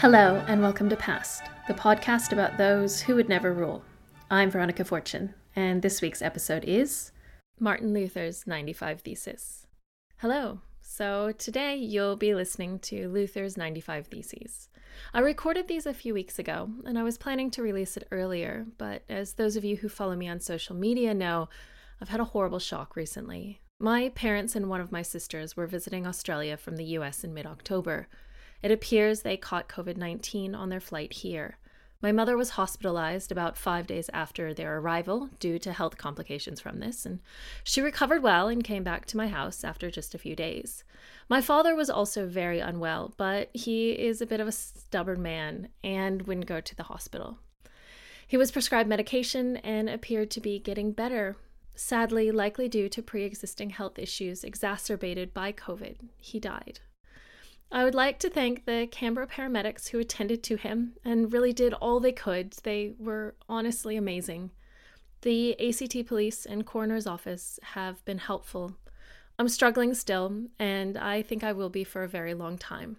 Hello, and welcome to Passed, the podcast about those who would never rule. I'm Veronica Fortune, and this week's episode is Martin Luther's 95 Theses. Hello. So, today you'll be listening to Luther's 95 Theses. I recorded these a few weeks ago, and I was planning to release it earlier, but as those of you who follow me on social media know, I've had a horrible shock recently. My parents and one of my sisters were visiting Australia from the US in mid October. It appears they caught COVID 19 on their flight here. My mother was hospitalized about five days after their arrival due to health complications from this, and she recovered well and came back to my house after just a few days. My father was also very unwell, but he is a bit of a stubborn man and wouldn't go to the hospital. He was prescribed medication and appeared to be getting better. Sadly, likely due to pre existing health issues exacerbated by COVID, he died. I would like to thank the Canberra paramedics who attended to him and really did all they could. They were honestly amazing. The ACT police and coroner's office have been helpful. I'm struggling still, and I think I will be for a very long time.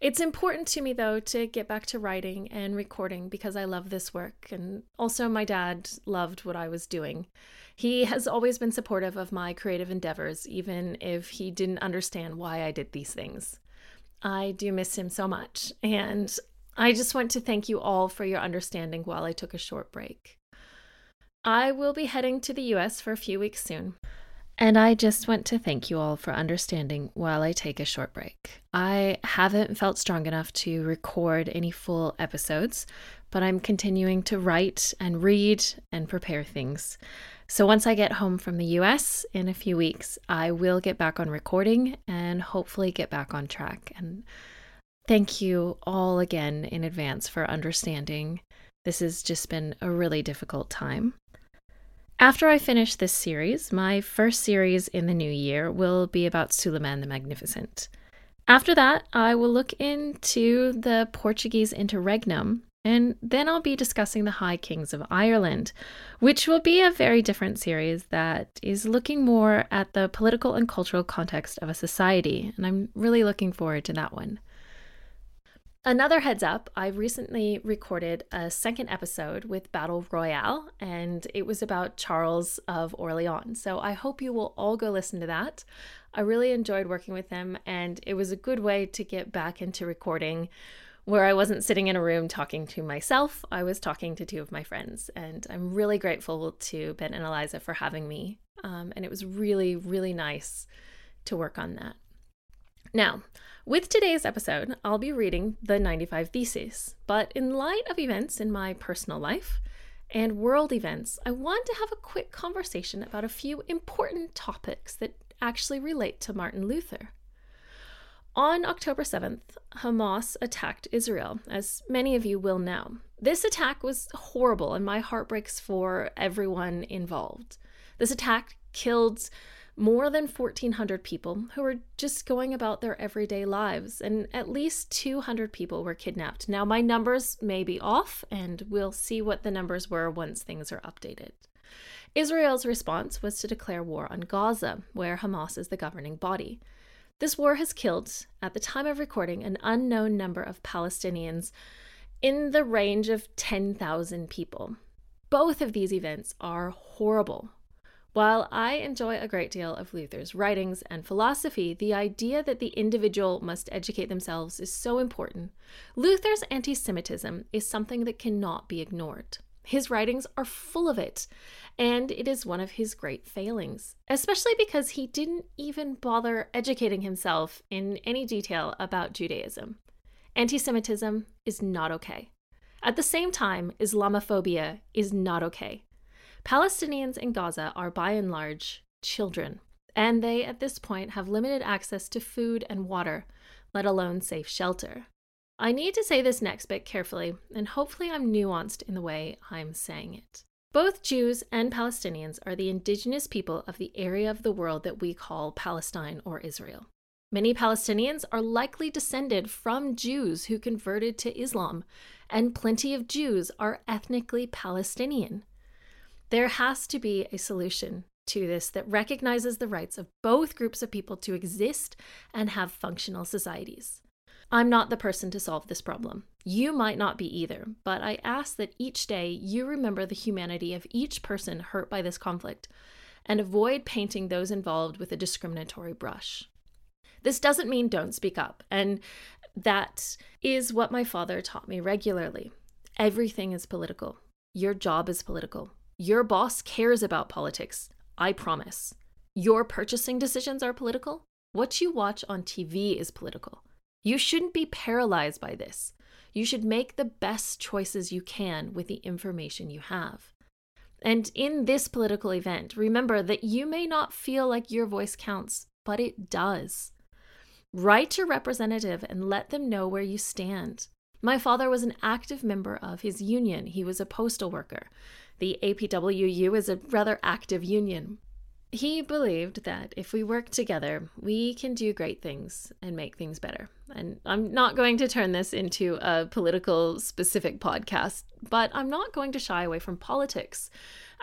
It's important to me, though, to get back to writing and recording because I love this work, and also my dad loved what I was doing. He has always been supportive of my creative endeavors, even if he didn't understand why I did these things. I do miss him so much. And I just want to thank you all for your understanding while I took a short break. I will be heading to the US for a few weeks soon. And I just want to thank you all for understanding while I take a short break. I haven't felt strong enough to record any full episodes, but I'm continuing to write and read and prepare things. So once I get home from the US in a few weeks, I will get back on recording and hopefully get back on track. And thank you all again in advance for understanding. This has just been a really difficult time. After I finish this series, my first series in the new year will be about Suleiman the Magnificent. After that, I will look into the Portuguese interregnum and then I'll be discussing the High Kings of Ireland, which will be a very different series that is looking more at the political and cultural context of a society. And I'm really looking forward to that one. Another heads up, I recently recorded a second episode with Battle Royale, and it was about Charles of Orleans. So I hope you will all go listen to that. I really enjoyed working with him, and it was a good way to get back into recording where I wasn't sitting in a room talking to myself, I was talking to two of my friends. And I'm really grateful to Ben and Eliza for having me. Um, and it was really, really nice to work on that. Now, with today's episode, I'll be reading the 95 Theses. But in light of events in my personal life and world events, I want to have a quick conversation about a few important topics that actually relate to Martin Luther. On October 7th, Hamas attacked Israel, as many of you will know. This attack was horrible, and my heart breaks for everyone involved. This attack killed more than 1,400 people who were just going about their everyday lives, and at least 200 people were kidnapped. Now, my numbers may be off, and we'll see what the numbers were once things are updated. Israel's response was to declare war on Gaza, where Hamas is the governing body. This war has killed, at the time of recording, an unknown number of Palestinians in the range of 10,000 people. Both of these events are horrible. While I enjoy a great deal of Luther's writings and philosophy, the idea that the individual must educate themselves is so important. Luther's anti Semitism is something that cannot be ignored. His writings are full of it, and it is one of his great failings, especially because he didn't even bother educating himself in any detail about Judaism. Anti Semitism is not okay. At the same time, Islamophobia is not okay. Palestinians in Gaza are by and large children, and they at this point have limited access to food and water, let alone safe shelter. I need to say this next bit carefully, and hopefully I'm nuanced in the way I'm saying it. Both Jews and Palestinians are the indigenous people of the area of the world that we call Palestine or Israel. Many Palestinians are likely descended from Jews who converted to Islam, and plenty of Jews are ethnically Palestinian. There has to be a solution to this that recognizes the rights of both groups of people to exist and have functional societies. I'm not the person to solve this problem. You might not be either, but I ask that each day you remember the humanity of each person hurt by this conflict and avoid painting those involved with a discriminatory brush. This doesn't mean don't speak up, and that is what my father taught me regularly. Everything is political. Your job is political. Your boss cares about politics, I promise. Your purchasing decisions are political. What you watch on TV is political. You shouldn't be paralyzed by this. You should make the best choices you can with the information you have. And in this political event, remember that you may not feel like your voice counts, but it does. Write your representative and let them know where you stand. My father was an active member of his union. He was a postal worker. The APWU is a rather active union. He believed that if we work together, we can do great things and make things better. And I'm not going to turn this into a political specific podcast, but I'm not going to shy away from politics.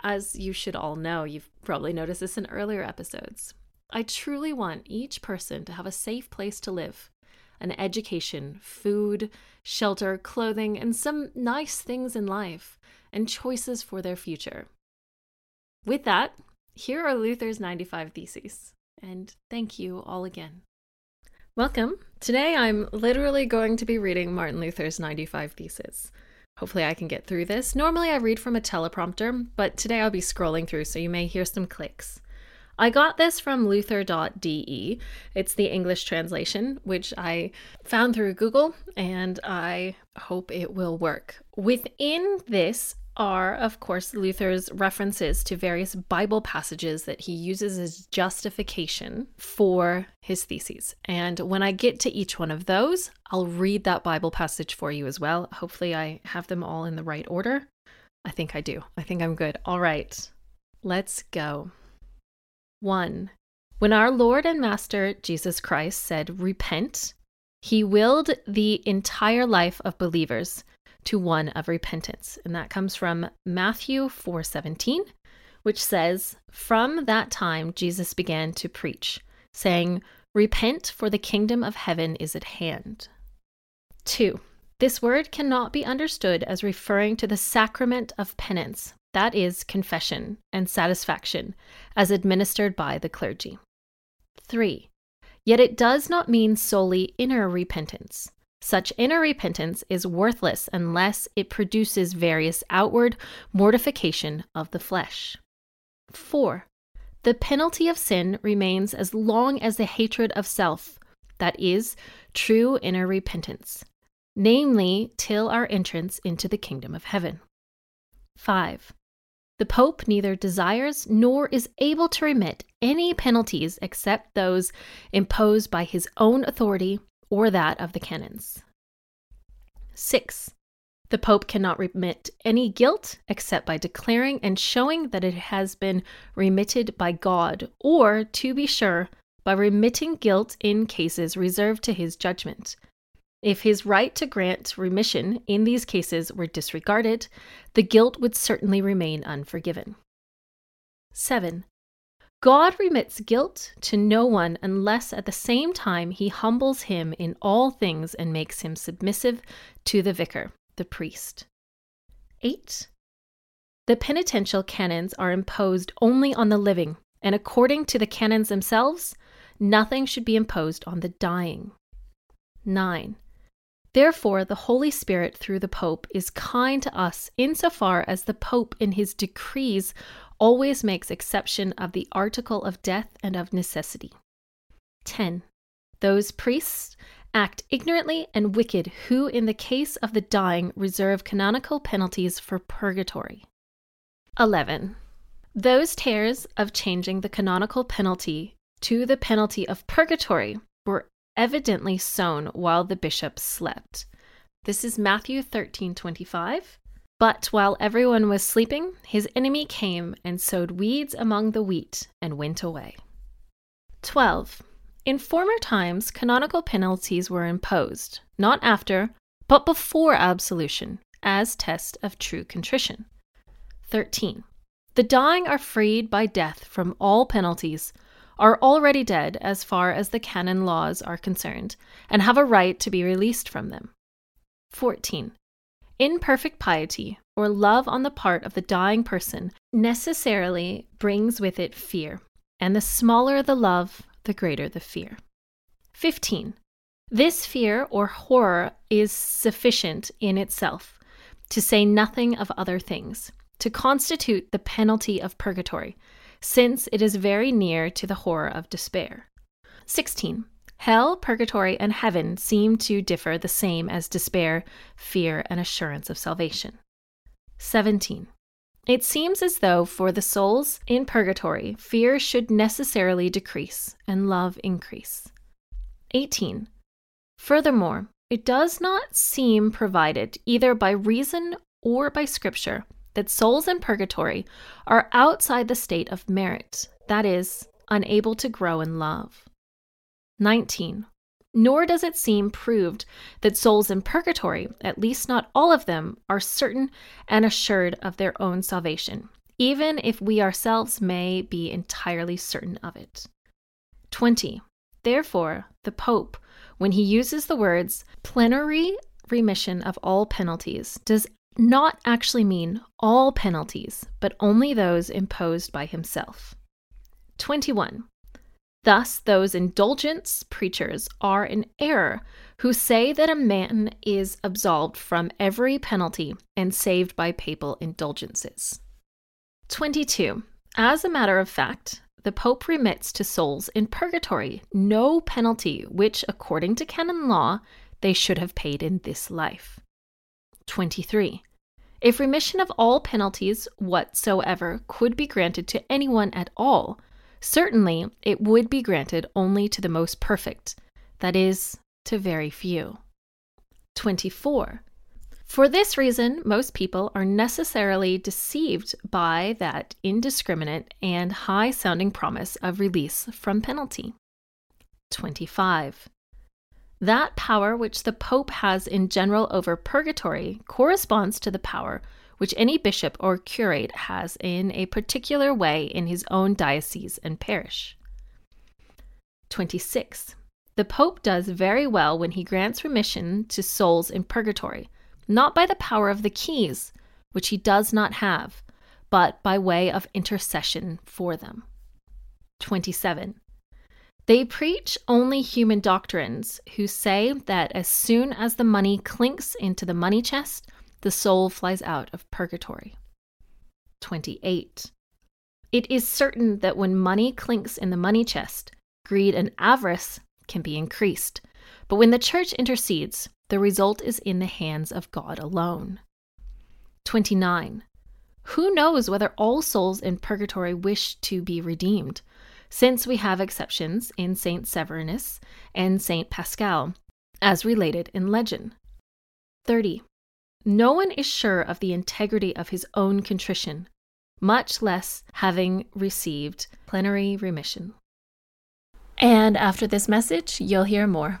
As you should all know, you've probably noticed this in earlier episodes. I truly want each person to have a safe place to live, an education, food, shelter, clothing, and some nice things in life and choices for their future. With that, here are Luther's 95 Theses, and thank you all again. Welcome. Today I'm literally going to be reading Martin Luther's 95 Theses. Hopefully, I can get through this. Normally, I read from a teleprompter, but today I'll be scrolling through, so you may hear some clicks. I got this from luther.de. It's the English translation, which I found through Google, and I hope it will work. Within this are, of course, Luther's references to various Bible passages that he uses as justification for his theses. And when I get to each one of those, I'll read that Bible passage for you as well. Hopefully, I have them all in the right order. I think I do. I think I'm good. All right, let's go. 1. When our Lord and Master Jesus Christ said, Repent, he willed the entire life of believers to one of repentance. And that comes from Matthew 4:17, which says, "From that time Jesus began to preach, saying, Repent, for the kingdom of heaven is at hand." 2. This word cannot be understood as referring to the sacrament of penance, that is, confession and satisfaction, as administered by the clergy. 3. Yet it does not mean solely inner repentance. Such inner repentance is worthless unless it produces various outward mortification of the flesh. 4. The penalty of sin remains as long as the hatred of self, that is, true inner repentance, namely, till our entrance into the kingdom of heaven. 5. The Pope neither desires nor is able to remit any penalties except those imposed by his own authority or that of the canons. 6. The Pope cannot remit any guilt except by declaring and showing that it has been remitted by God, or, to be sure, by remitting guilt in cases reserved to his judgment. If his right to grant remission in these cases were disregarded, the guilt would certainly remain unforgiven. 7. God remits guilt to no one unless at the same time he humbles him in all things and makes him submissive to the vicar, the priest. 8. The penitential canons are imposed only on the living, and according to the canons themselves, nothing should be imposed on the dying. 9. Therefore, the Holy Spirit, through the Pope, is kind to us insofar as the Pope, in his decrees, always makes exception of the article of death and of necessity. 10. Those priests act ignorantly and wicked who, in the case of the dying, reserve canonical penalties for purgatory. 11. Those tares of changing the canonical penalty to the penalty of purgatory were evidently sown while the bishop slept. This is Matthew 13:25. But while everyone was sleeping, his enemy came and sowed weeds among the wheat and went away. 12. In former times, canonical penalties were imposed, not after, but before absolution, as test of true contrition. 13. The dying are freed by death from all penalties, are already dead as far as the canon laws are concerned, and have a right to be released from them. 14. Imperfect piety, or love on the part of the dying person, necessarily brings with it fear, and the smaller the love, the greater the fear. 15. This fear or horror is sufficient in itself, to say nothing of other things to constitute the penalty of purgatory, since it is very near to the horror of despair. 16. Hell, purgatory, and heaven seem to differ the same as despair, fear, and assurance of salvation. 17. It seems as though for the souls in purgatory, fear should necessarily decrease and love increase. 18. Furthermore, it does not seem provided, either by reason or by scripture, that souls in purgatory are outside the state of merit, that is, unable to grow in love. 19. Nor does it seem proved that souls in purgatory, at least not all of them, are certain and assured of their own salvation, even if we ourselves may be entirely certain of it. 20. Therefore, the Pope, when he uses the words plenary remission of all penalties, does not actually mean all penalties, but only those imposed by himself. 21. Thus, those indulgence preachers are in error who say that a man is absolved from every penalty and saved by papal indulgences. 22. As a matter of fact, the Pope remits to souls in purgatory no penalty which, according to canon law, they should have paid in this life. 23. If remission of all penalties whatsoever could be granted to anyone at all, certainly it would be granted only to the most perfect, that is, to very few. 24. For this reason, most people are necessarily deceived by that indiscriminate and high sounding promise of release from penalty. 25. That power which the Pope has in general over purgatory corresponds to the power which any bishop or curate has in a particular way in his own diocese and parish. 26. The Pope does very well when he grants remission to souls in purgatory, not by the power of the keys, which he does not have, but by way of intercession for them. 27. They preach only human doctrines who say that as soon as the money clinks into the money chest, the soul flies out of purgatory. 28. It is certain that when money clinks in the money chest, greed and avarice can be increased. But when the church intercedes, the result is in the hands of God alone. 29. Who knows whether all souls in purgatory wish to be redeemed? since we have exceptions in Saint Severinus and Saint Paschal, as related in legend. 30. No one is sure of the integrity of his own contrition, much less having received plenary remission. And after this message, you'll hear more.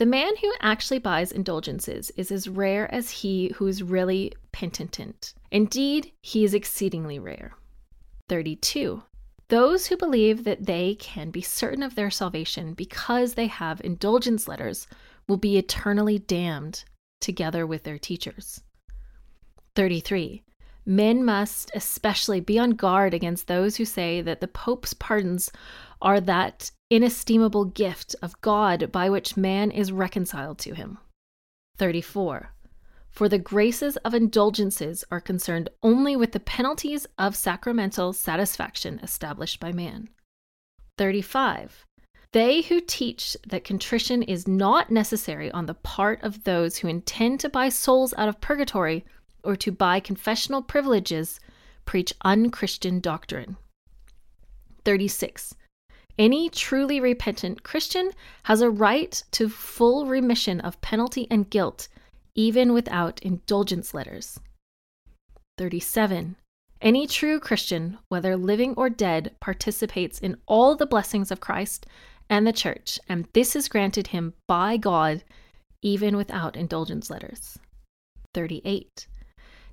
The man who actually buys indulgences is as rare as he who is really penitent. Indeed, he is exceedingly rare. 32. Those who believe that they can be certain of their salvation because they have indulgence letters will be eternally damned together with their teachers. 33. Men must especially be on guard against those who say that the Pope's pardons are that inestimable gift of God by which man is reconciled to him. 34. For the graces of indulgences are concerned only with the penalties of sacramental satisfaction established by man. 35. They who teach that contrition is not necessary on the part of those who intend to buy souls out of purgatory or to buy confessional privileges preach unchristian doctrine. 36. Any truly repentant Christian has a right to full remission of penalty and guilt, even without indulgence letters. 37. Any true Christian, whether living or dead, participates in all the blessings of Christ and the church, and this is granted him by God, even without indulgence letters. 38.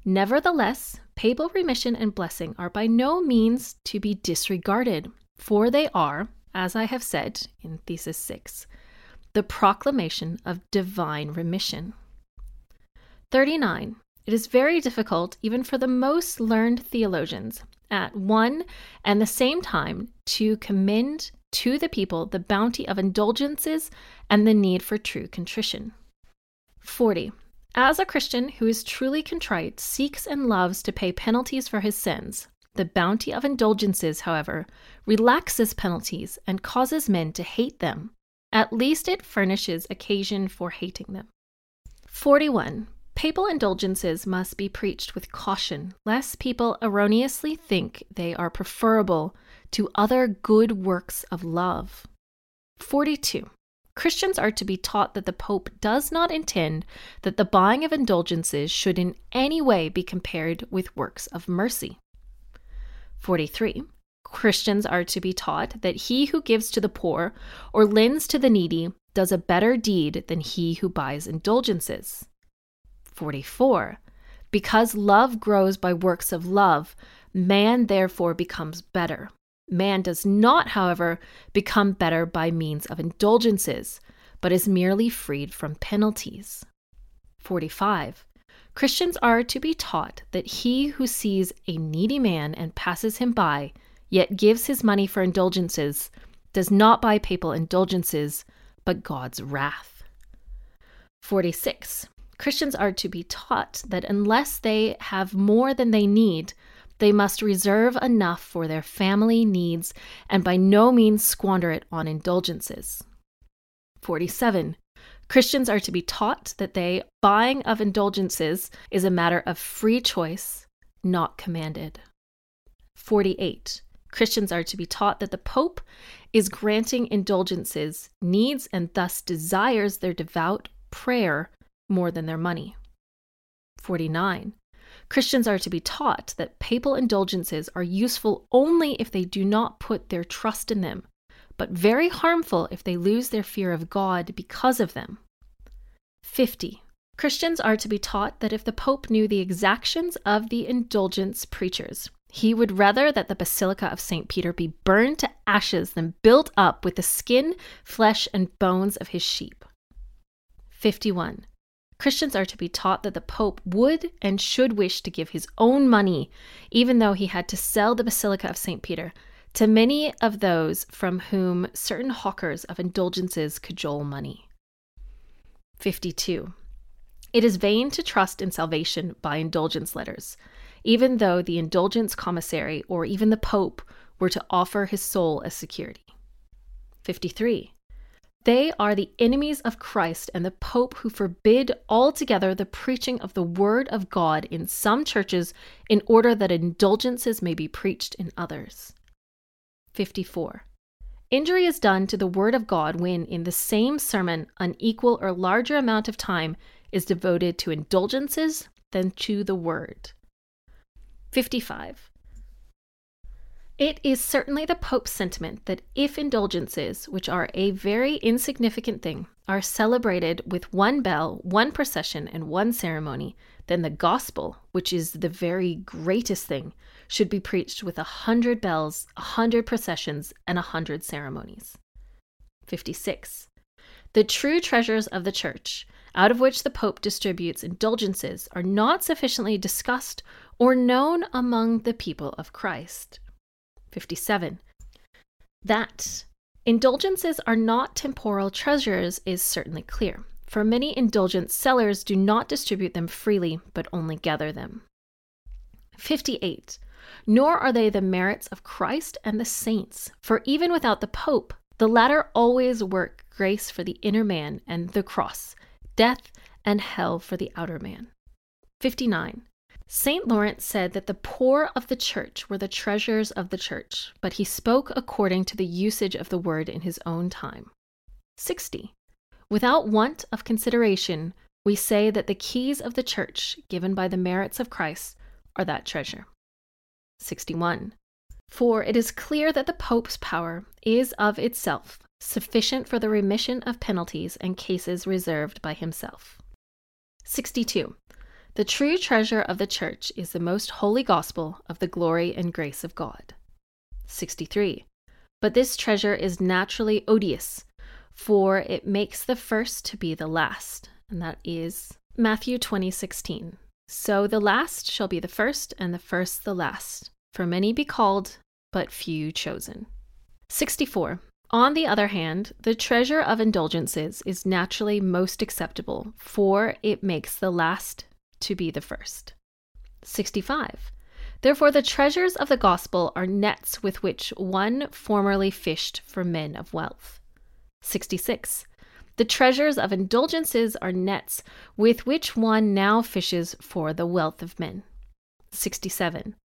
Nevertheless, papal remission and blessing are by no means to be disregarded, for they are, as I have said in Thesis 6, the proclamation of divine remission. 39. It is very difficult, even for the most learned theologians, at one and the same time to commend to the people the bounty of indulgences and the need for true contrition. 40. As a Christian who is truly contrite seeks and loves to pay penalties for his sins, the bounty of indulgences, however, relaxes penalties and causes men to hate them. At least it furnishes occasion for hating them. 41. Papal indulgences must be preached with caution, lest people erroneously think they are preferable to other good works of love. 42. Christians are to be taught that the Pope does not intend that the buying of indulgences should in any way be compared with works of mercy. 43. Christians are to be taught that he who gives to the poor or lends to the needy does a better deed than he who buys indulgences. 44. Because love grows by works of love, man therefore becomes better. Man does not, however, become better by means of indulgences, but is merely freed from penalties. 45. Christians are to be taught that he who sees a needy man and passes him by yet gives his money for indulgences, does not buy papal indulgences, but God's wrath. 46. Christians are to be taught that unless they have more than they need, they must reserve enough for their family needs and by no means squander it on indulgences. 47. Christians are to be taught that they buying of indulgences is a matter of free choice, not commanded. 48. Christians are to be taught that the Pope is granting indulgences, needs, and thus desires their devout prayer more than their money. 49. Christians are to be taught that papal indulgences are useful only if they do not put their trust in them, but very harmful if they lose their fear of God because of them. 50. Christians are to be taught that if the Pope knew the exactions of the indulgence preachers, he would rather that the Basilica of St. Peter be burned to ashes than built up with the skin, flesh, and bones of his sheep. 51. Christians are to be taught that the Pope would and should wish to give his own money, even though he had to sell the Basilica of St. Peter, to many of those from whom certain hawkers of indulgences cajole money. 52. It is vain to trust in salvation by indulgence letters, even though the indulgence commissary or even the Pope were to offer his soul as security. 53. They are the enemies of Christ and the Pope who forbid altogether the preaching of the Word of God in some churches in order that indulgences may be preached in others. 54. Injury is done to the Word of God when, in the same sermon, an equal or larger amount of time is devoted to indulgences than to the Word. 55. It is certainly the Pope's sentiment that if indulgences, which are a very insignificant thing, are celebrated with one bell, one procession, and one ceremony, then the gospel, which is the very greatest thing, should be preached with a hundred bells, a hundred processions, and a hundred ceremonies. 56. The true treasures of the Church, out of which the Pope distributes indulgences, are not sufficiently discussed or known among the people of Christ. 57. That indulgences are not temporal treasures is certainly clear, for many indulgence sellers do not distribute them freely, but only gather them. 58. Nor are they the merits of Christ and the saints, for even without the Pope, the latter always work grace for the inner man and the cross, death and hell for the outer man. 59. St. Lawrence said that the poor of the church were the treasures of the church, but he spoke according to the usage of the word in his own time. 60. Without want of consideration, we say that the keys of the church, given by the merits of Christ, are that treasure. 61. For it is clear that the Pope's power is of itself sufficient for the remission of penalties and cases reserved by himself. 62. The true treasure of the Church is the most holy gospel of the glory and grace of God. 63. But this treasure is naturally odious, for it makes the first to be the last, and that is Matthew 20:16. So the last shall be the first, and the first the last. For many be called, but few chosen. 64. On the other hand, the treasure of indulgences is naturally most acceptable, for it makes the last to be the first. 65. Therefore, the treasures of the gospel are nets with which one formerly fished for men of wealth. 66. The treasures of indulgences are nets with which one now fishes for the wealth of men. 67.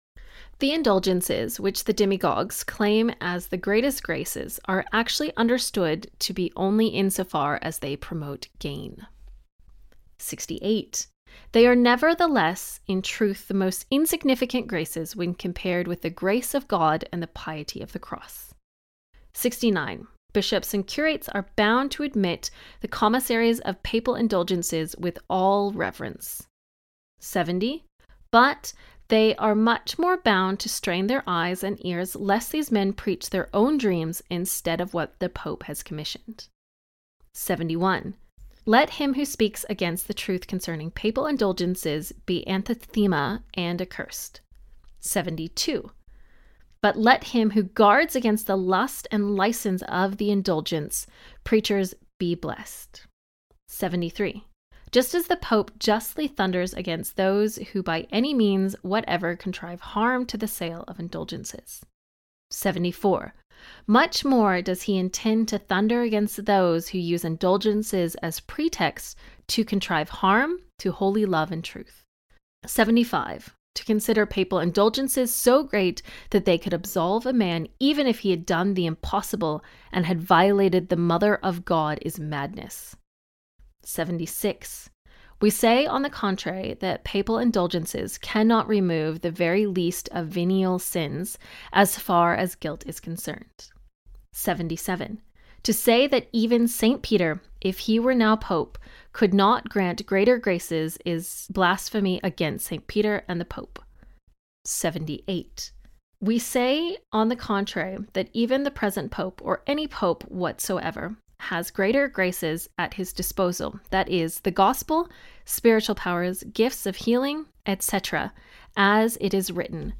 The indulgences, which the demagogues claim as the greatest graces, are actually understood to be only insofar as they promote gain. 68. They are nevertheless, in truth, the most insignificant graces when compared with the grace of God and the piety of the cross. 69. Bishops and curates are bound to admit the commissaries of papal indulgences with all reverence. 70. But they are much more bound to strain their eyes and ears lest these men preach their own dreams instead of what the Pope has commissioned. 71. Let him who speaks against the truth concerning papal indulgences be anathema and accursed. 72. But let him who guards against the lust and license of the indulgence, preachers, be blessed. 73. Just as the Pope justly thunders against those who by any means whatever contrive harm to the sale of indulgences. 74. Much more does he intend to thunder against those who use indulgences as pretext to contrive harm to holy love and truth. 75 to consider papal indulgences so great that they could absolve a man even if he had done the impossible and had violated the Mother of God is madness. 76. We say, on the contrary, that papal indulgences cannot remove the very least of venial sins as far as guilt is concerned. 77. To say that even St. Peter, if he were now Pope, could not grant greater graces is blasphemy against St. Peter and the Pope. 78. We say, on the contrary, that even the present Pope, or any Pope whatsoever, has greater graces at his disposal that is, the gospel, spiritual powers, gifts of healing, etc., as it is written.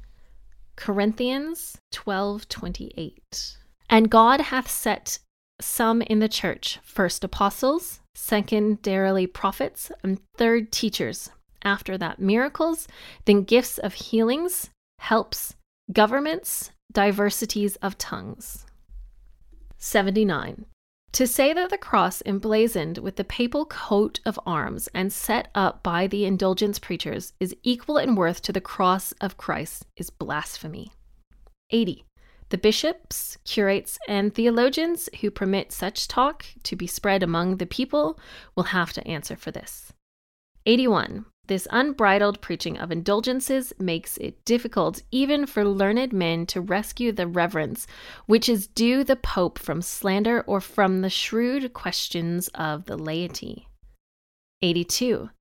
Corinthians 12:28. And God hath set some in the church, first apostles, secondarily prophets, and third teachers. After that, miracles, then gifts of healings, helps, governments, diversities of tongues. 79. To say that the cross emblazoned with the papal coat of arms and set up by the indulgence preachers is equal in worth to the cross of Christ is blasphemy. 80. The bishops, curates, and theologians who permit such talk to be spread among the people will have to answer for this. 81. This unbridled preaching of indulgences makes it difficult even for learned men to rescue the reverence which is due the Pope from slander or from the shrewd questions of the laity. 82.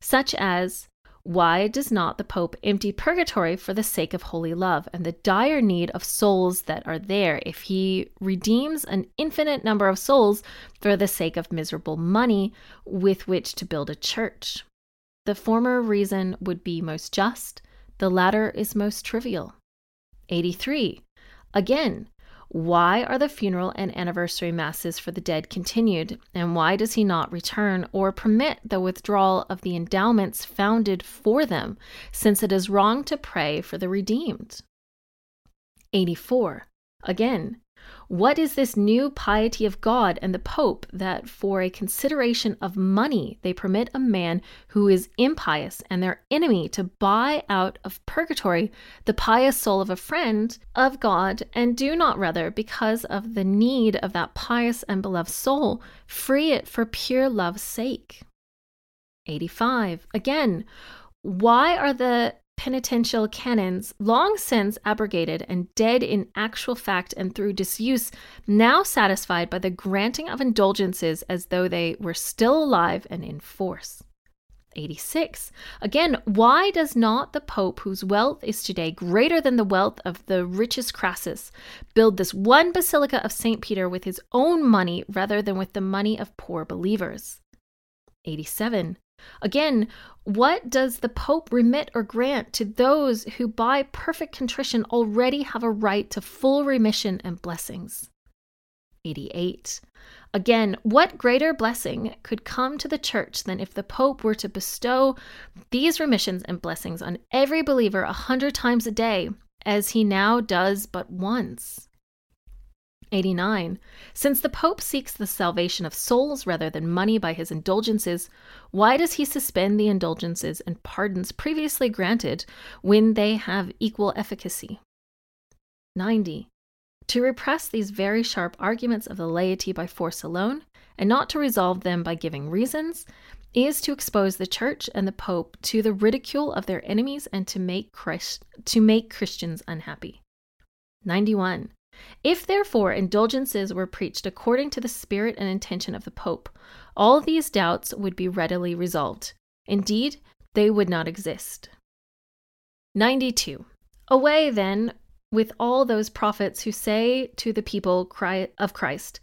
Such as, why does not the Pope empty purgatory for the sake of holy love and the dire need of souls that are there if he redeems an infinite number of souls for the sake of miserable money with which to build a church? The former reason would be most just, the latter is most trivial. 83. Again, why are the funeral and anniversary masses for the dead continued, and why does he not return or permit the withdrawal of the endowments founded for them, since it is wrong to pray for the redeemed? 84. Again, what is this new piety of God and the Pope that for a consideration of money they permit a man who is impious and their enemy to buy out of purgatory the pious soul of a friend of God, and do not rather, because of the need of that pious and beloved soul, free it for pure love's sake? 85. Again, why are the penitential canons, long since abrogated and dead in actual fact and through disuse, now satisfied by the granting of indulgences as though they were still alive and in force. 86. Again, why does not the Pope, whose wealth is today greater than the wealth of the richest Crassus, build this one basilica of St. Peter with his own money rather than with the money of poor believers? 87. Again, what does the Pope remit or grant to those who by perfect contrition already have a right to full remission and blessings? 88. Again, what greater blessing could come to the Church than if the Pope were to bestow these remissions and blessings on every believer a hundred times a day, as he now does but once? 89. Since the Pope seeks the salvation of souls rather than money by his indulgences, why does he suspend the indulgences and pardons previously granted when they have equal efficacy? 90. To repress these very sharp arguments of the laity by force alone, and not to resolve them by giving reasons, is to expose the Church and the Pope to the ridicule of their enemies and to make, Christ, to make Christians unhappy. 91. If therefore indulgences were preached according to the spirit and intention of the Pope, all these doubts would be readily resolved. Indeed, they would not exist. 92. Away, then, with all those prophets who say to the people of Christ,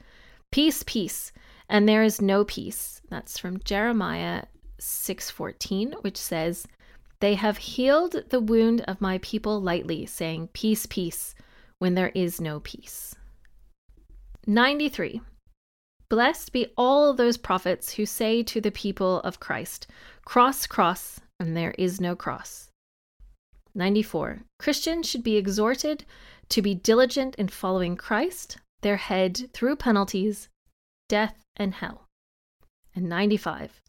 Peace, peace, and there is no peace. That's from Jeremiah 6:14, which says, They have healed the wound of my people lightly, saying, Peace, peace, when there is no peace. 93. Blessed be all those prophets who say to the people of Christ, Cross, cross, and there is no cross. 94. Christians should be exhorted to be diligent in following Christ, their head, through penalties, death, and hell. And 95.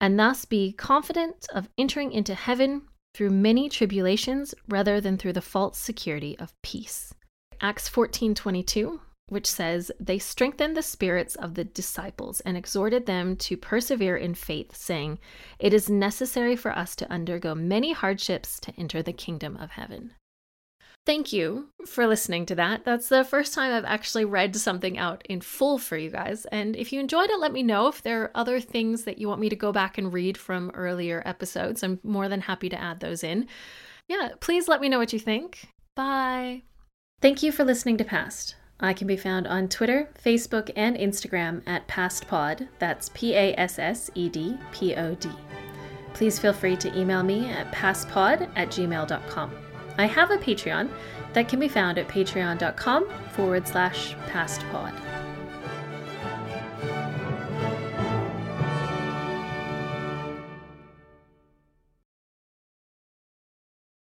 And thus be confident of entering into heaven through many tribulations rather than through the false security of peace. Acts 14:22 which says, They strengthened the spirits of the disciples and exhorted them to persevere in faith, saying, It is necessary for us to undergo many hardships to enter the kingdom of heaven. Thank you for listening to that. That's the first time I've actually read something out in full for you guys. And if you enjoyed it, let me know if there are other things that you want me to go back and read from earlier episodes. I'm more than happy to add those in. Yeah, please let me know what you think. Bye. Thank you for listening to Passed. I can be found on Twitter, Facebook, and Instagram at PassedPod. That's P A S S E D P O D. Please feel free to email me at passedpod at gmail.com. I have a Patreon that can be found at patreon.com forward slash passedpod.